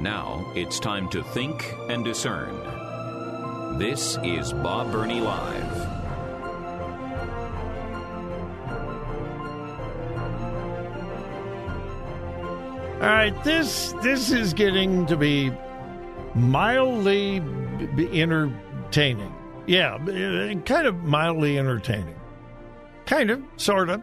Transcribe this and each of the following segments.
Now it's time to think and discern. This is Bob Burney Live. All right, this this is getting to be mildly entertaining. Yeah, kind of mildly entertaining. Kind of, sort of.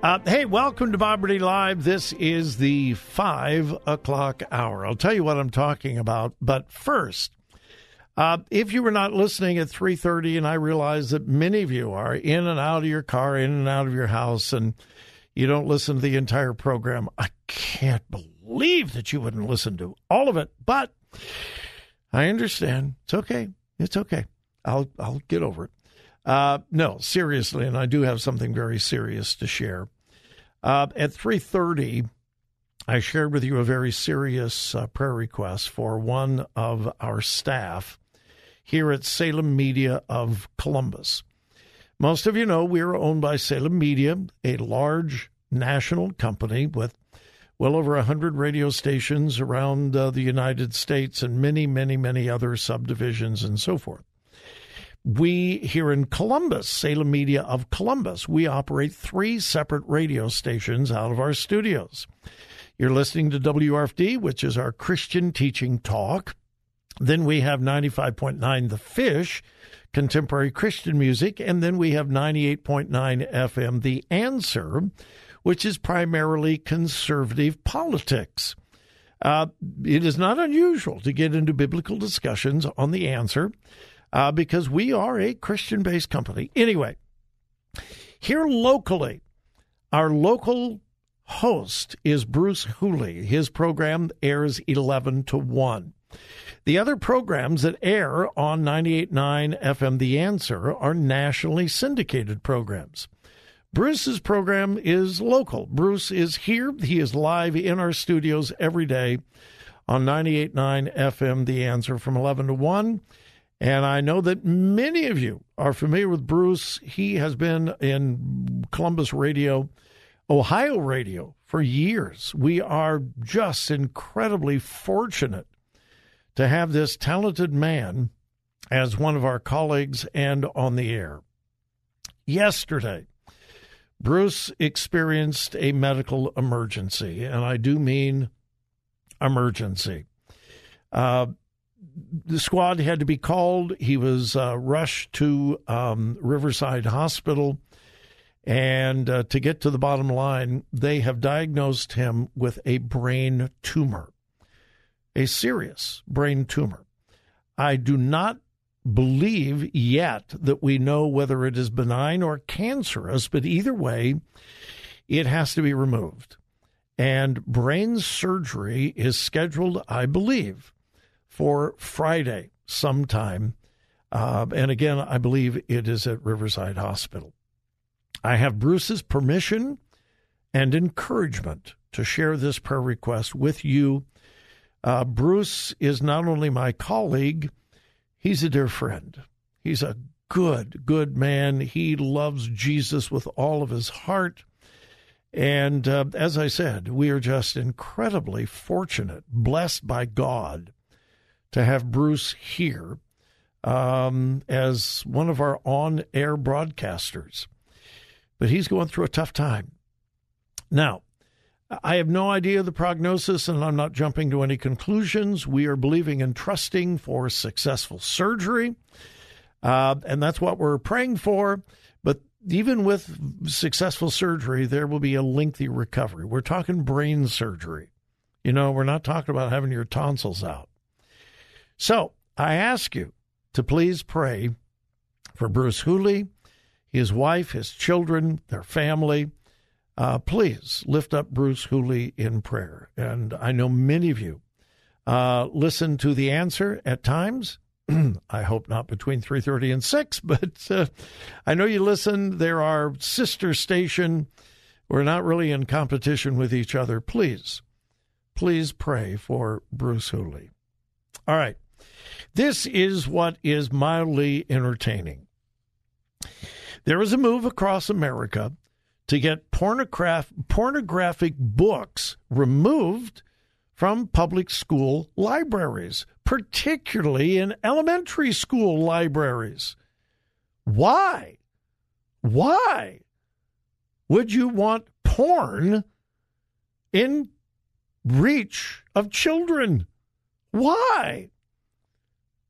Uh, hey, welcome to Bob Burney Live. This is the five o'clock hour. I'll tell you what I'm talking about, but first, uh, if you were not listening at 3:30, and I realize that many of you are in and out of your car, in and out of your house, and you don't listen to the entire program, I can't believe that you wouldn't listen to all of it. But I understand. It's okay. It's okay. I'll I'll get over it. Uh, no, seriously, and I do have something very serious to share. Uh, at three thirty, I shared with you a very serious uh, prayer request for one of our staff here at Salem Media of Columbus. Most of you know we are owned by Salem Media, a large national company with well over 100 radio stations around uh, the United States and many, many, many other subdivisions and so forth. We here in Columbus, Salem Media of Columbus, we operate three separate radio stations out of our studios. You're listening to WRFD, which is our Christian teaching talk. Then we have 95.9 The Fish, contemporary Christian music. And then we have 98.9 FM The Answer, which is primarily conservative politics. Uh, it is not unusual to get into biblical discussions on The Answer uh, because we are a Christian based company. Anyway, here locally, our local host is Bruce Hooley. His program airs 11 to 1. The other programs that air on 98.9 FM The Answer are nationally syndicated programs. Bruce's program is local. Bruce is here. He is live in our studios every day on 98.9 FM The Answer from 11 to 1. And I know that many of you are familiar with Bruce. He has been in Columbus radio, Ohio radio for years. We are just incredibly fortunate to have this talented man as one of our colleagues and on the air. Yesterday, Bruce experienced a medical emergency, and I do mean emergency. Uh, the squad had to be called. He was uh, rushed to um, Riverside Hospital. And uh, to get to the bottom line, they have diagnosed him with a brain tumor, a serious brain tumor. I do not believe yet that we know whether it is benign or cancerous, but either way, it has to be removed. And brain surgery is scheduled, I believe, for Friday sometime. Uh, and again, I believe it is at Riverside Hospital. I have Bruce's permission and encouragement to share this prayer request with you. Uh, Bruce is not only my colleague, he's a dear friend. He's a good, good man. He loves Jesus with all of his heart. And uh, as I said, we are just incredibly fortunate, blessed by God to have Bruce here um, as one of our on air broadcasters. But he's going through a tough time. Now, I have no idea the prognosis, and I'm not jumping to any conclusions. We are believing and trusting for successful surgery, uh, and that's what we're praying for. But even with successful surgery, there will be a lengthy recovery. We're talking brain surgery. You know, we're not talking about having your tonsils out. So I ask you to please pray for Bruce Hooley, his wife, his children, their family. uh, please lift up Bruce Hooley in prayer. And I know many of you uh, listen to the answer at times. I hope not between 3:30 and 6, but uh, I know you listen. There are sister station. We're not really in competition with each other. Please, please pray for Bruce Hooley. All right. This is what is mildly entertaining. There is a move across America to get pornograph- pornographic books removed from public school libraries, particularly in elementary school libraries. Why? Why would you want porn in reach of children? Why?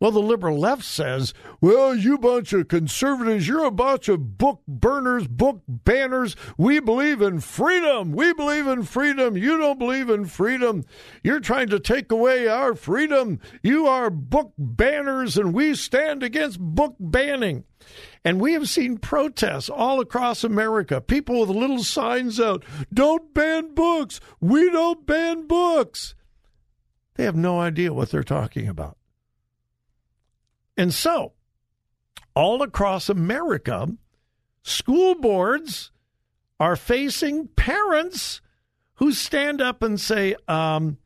Well, the liberal left says, well, you bunch of conservatives, you're a bunch of book burners, book banners. We believe in freedom. We believe in freedom. You don't believe in freedom. You're trying to take away our freedom. You are book banners, and we stand against book banning. And we have seen protests all across America. People with little signs out, don't ban books. We don't ban books. They have no idea what they're talking about. And so, all across America, school boards are facing parents who stand up and say, um,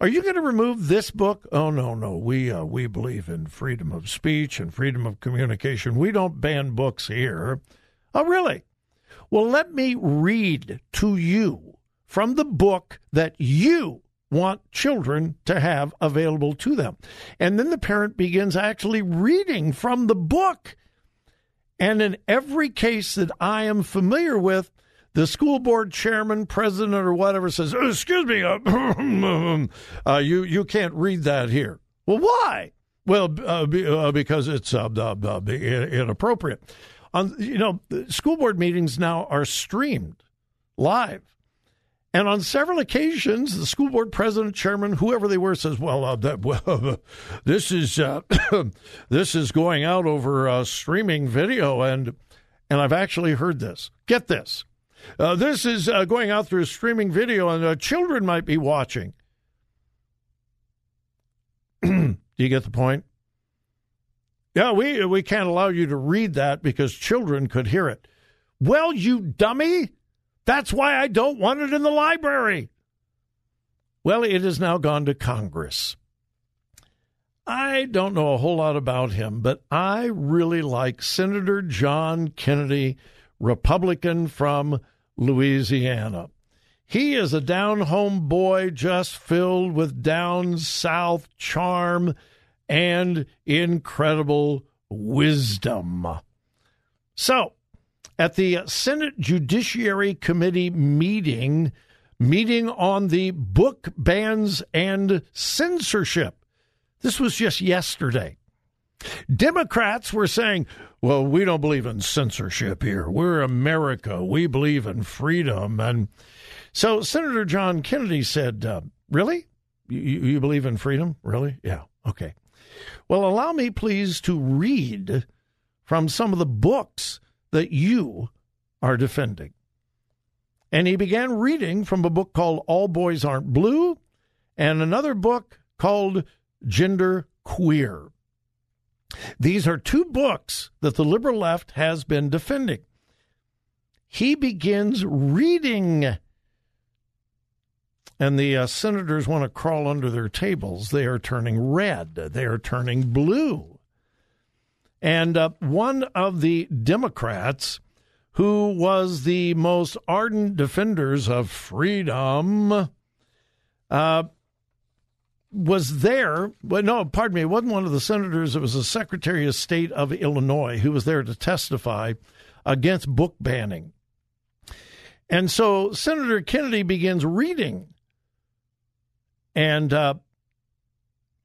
"Are you going to remove this book?" Oh no, no, we uh, we believe in freedom of speech and freedom of communication. We don't ban books here. Oh, really? Well, let me read to you from the book that you want children to have available to them. And then the parent begins actually reading from the book. And in every case that I am familiar with, the school board chairman, president, or whatever says, oh, "Excuse me, uh, uh, you you can't read that here." Well, why? Well, uh, uh, because it's uh, inappropriate. You know, school board meetings now are streamed live and on several occasions, the school board president, chairman, whoever they were, says, "Well, uh, that, well this is uh, this is going out over uh, streaming video," and and I've actually heard this. Get this, uh, this is uh, going out through streaming video, and uh, children might be watching. Do you get the point? Yeah, we we can't allow you to read that because children could hear it. Well, you dummy. That's why I don't want it in the library. Well, it has now gone to Congress. I don't know a whole lot about him, but I really like Senator John Kennedy, Republican from Louisiana. He is a down home boy just filled with down south charm and incredible wisdom. So, at the Senate Judiciary Committee meeting, meeting on the book bans and censorship. This was just yesterday. Democrats were saying, well, we don't believe in censorship here. We're America. We believe in freedom. And so Senator John Kennedy said, uh, Really? You, you believe in freedom? Really? Yeah. Okay. Well, allow me, please, to read from some of the books that you are defending. And he began reading from a book called All Boys Aren't Blue and another book called Gender Queer. These are two books that the liberal left has been defending. He begins reading, and the uh, senators want to crawl under their tables. They are turning red, they are turning blue. And uh, one of the Democrats who was the most ardent defenders of freedom uh, was there. Well, no, pardon me, it wasn't one of the senators. It was the Secretary of State of Illinois who was there to testify against book banning. And so Senator Kennedy begins reading. And uh,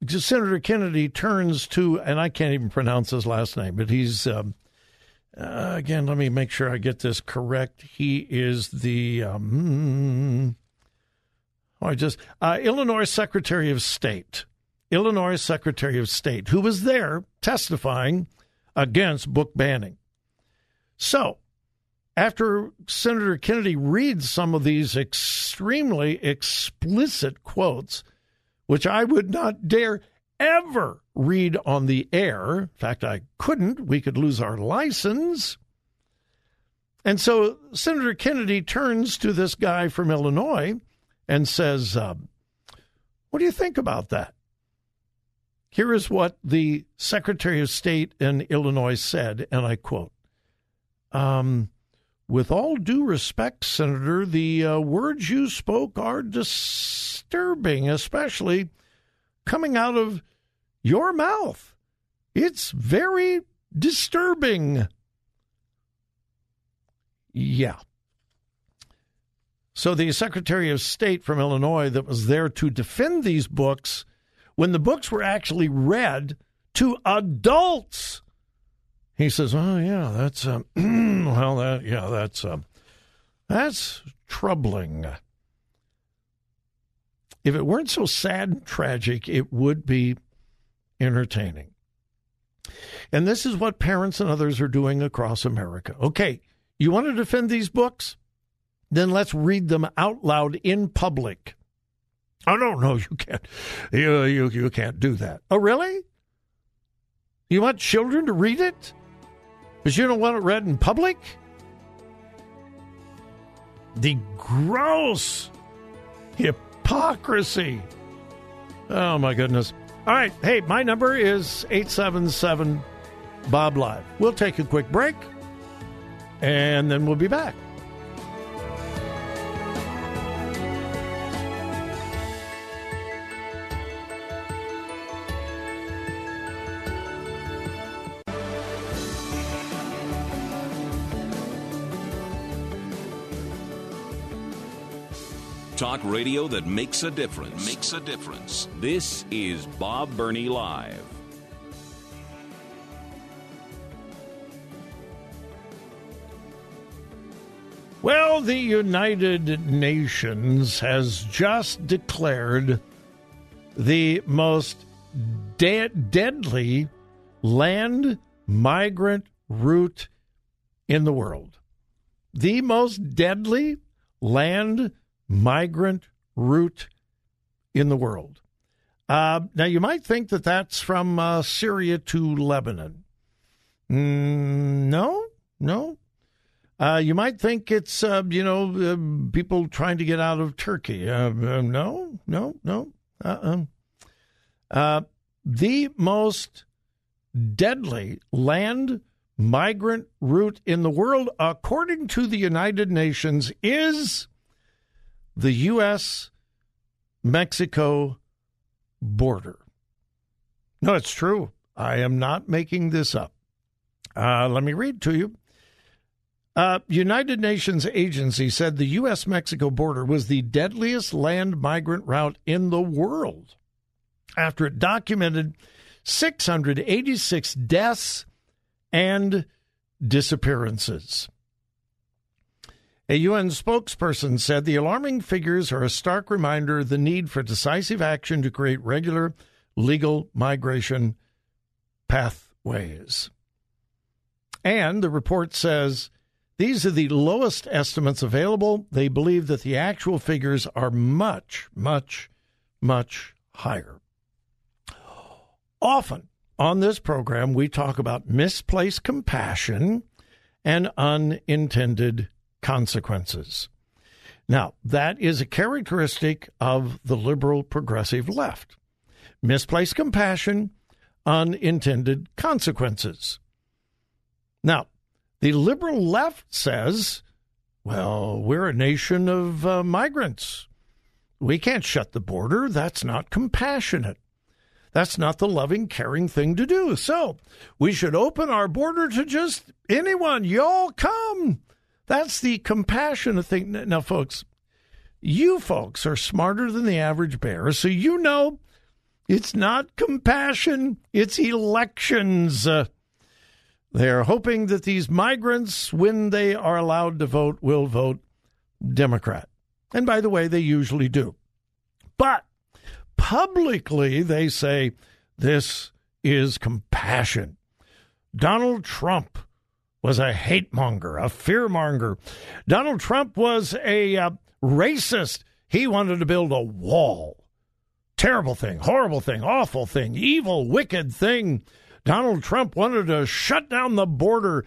Senator Kennedy turns to, and I can't even pronounce his last name, but he's, um, uh, again, let me make sure I get this correct. He is the, um, oh, I just, uh, Illinois Secretary of State. Illinois Secretary of State, who was there testifying against book banning. So, after Senator Kennedy reads some of these extremely explicit quotes, which I would not dare ever read on the air. In fact, I couldn't. We could lose our license. And so Senator Kennedy turns to this guy from Illinois and says, uh, What do you think about that? Here is what the Secretary of State in Illinois said, and I quote um, With all due respect, Senator, the uh, words you spoke are disturbing, especially coming out of your mouth. It's very disturbing. Yeah. So the Secretary of State from Illinois that was there to defend these books, when the books were actually read to adults, he says, "Oh yeah, that's uh, well, that yeah, that's uh, that's troubling." If it weren't so sad and tragic, it would be entertaining. And this is what parents and others are doing across America. Okay, you want to defend these books? Then let's read them out loud in public. Oh no, no, you can't. You, you, you can't do that. Oh really? You want children to read it? But you don't want it read in public? The gross hypocrisy. Oh my goodness. All right. Hey, my number is 877 Bob Live. We'll take a quick break and then we'll be back. Talk radio that makes a difference. Makes a difference. This is Bob Burney Live. Well, the United Nations has just declared the most de- deadly land migrant route in the world. The most deadly land migrant route in the world. Uh, now, you might think that that's from uh, Syria to Lebanon. Mm, no, no. Uh, you might think it's, uh, you know, uh, people trying to get out of Turkey. Uh, no, no, no. Uh-uh. the most deadly land migrant route in the world, according to the United Nations, is the U.S. Mexico border. No, it's true. I am not making this up. Uh, let me read to you. Uh, United Nations agency said the U.S. Mexico border was the deadliest land migrant route in the world after it documented 686 deaths and disappearances. A UN spokesperson said the alarming figures are a stark reminder of the need for decisive action to create regular legal migration pathways. And the report says these are the lowest estimates available. They believe that the actual figures are much, much, much higher. Often on this program, we talk about misplaced compassion and unintended consequences. Now, that is a characteristic of the liberal progressive left misplaced compassion, unintended consequences. Now, the liberal left says, well, we're a nation of uh, migrants. We can't shut the border. That's not compassionate. That's not the loving, caring thing to do. So we should open our border to just anyone. Y'all come. That's the compassionate thing. Now, folks, you folks are smarter than the average bear, so you know it's not compassion, it's elections. Uh, they're hoping that these migrants, when they are allowed to vote, will vote Democrat. And by the way, they usually do. But publicly, they say this is compassion. Donald Trump was a hate monger, a fear monger. Donald Trump was a uh, racist. He wanted to build a wall. Terrible thing, horrible thing, awful thing, evil, wicked thing. Donald Trump wanted to shut down the border.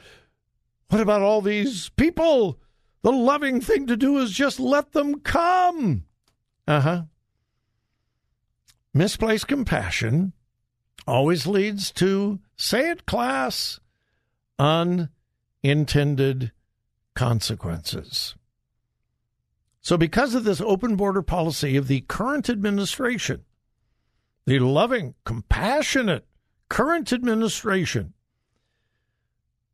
What about all these people? The loving thing to do is just let them come. Uh huh. Misplaced compassion always leads to, say it, class, unintended consequences. So, because of this open border policy of the current administration, the loving, compassionate current administration,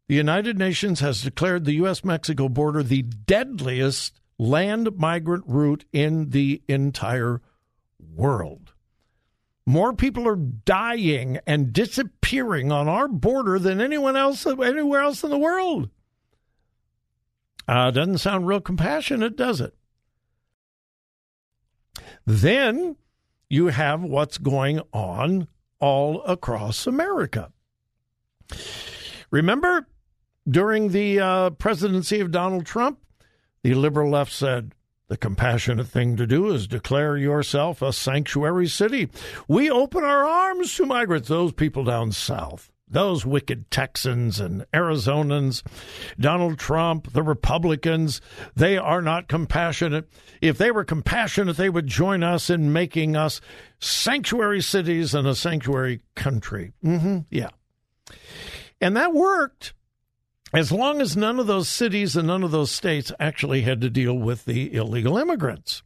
the United Nations has declared the U.S. Mexico border the deadliest land migrant route in the entire world. More people are dying and disappearing on our border than anyone else anywhere else in the world. Uh, doesn't sound real compassionate, does it? Then you have what's going on all across America. Remember, during the uh, presidency of Donald Trump, the liberal left said, the compassionate thing to do is declare yourself a sanctuary city. We open our arms to migrants, those people down south, those wicked Texans and Arizonans, Donald Trump, the Republicans, they are not compassionate. If they were compassionate, they would join us in making us sanctuary cities and a sanctuary country. Mm-hmm, yeah. And that worked as long as none of those cities and none of those states actually had to deal with the illegal immigrants.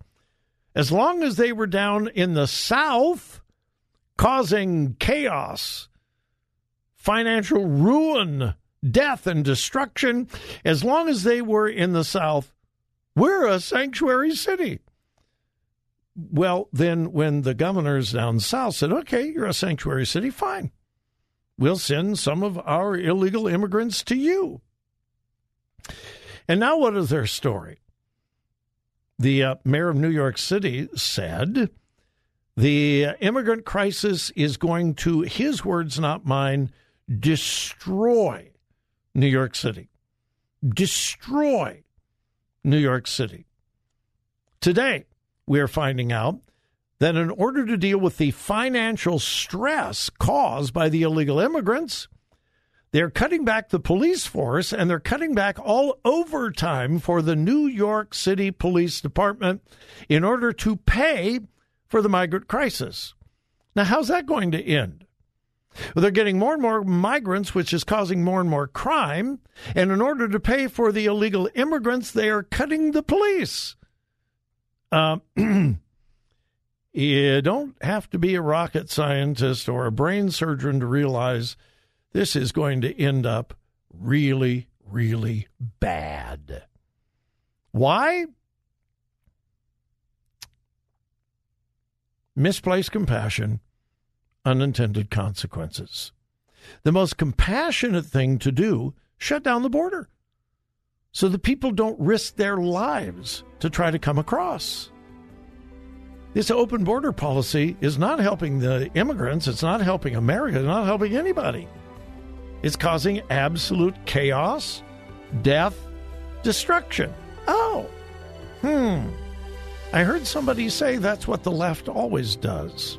As long as they were down in the South causing chaos, financial ruin, death, and destruction, as long as they were in the South, we're a sanctuary city. Well, then when the governors down south said, okay, you're a sanctuary city, fine we'll send some of our illegal immigrants to you. And now, what is their story? The uh, mayor of New York City said the immigrant crisis is going to, his words, not mine, destroy New York City. Destroy New York City. Today, we are finding out that in order to deal with the financial stress caused by the illegal immigrants, they're cutting back the police force and they're cutting back all overtime for the New York City Police Department in order to pay for the migrant crisis. Now, how's that going to end? Well, they're getting more and more migrants, which is causing more and more crime. And in order to pay for the illegal immigrants, they are cutting the police. Uh, You don't have to be a rocket scientist or a brain surgeon to realize this is going to end up really, really bad. Why? Misplaced compassion, unintended consequences. The most compassionate thing to do, shut down the border so the people don't risk their lives to try to come across. This open border policy is not helping the immigrants. It's not helping America. It's not helping anybody. It's causing absolute chaos, death, destruction. Oh, hmm. I heard somebody say that's what the left always does.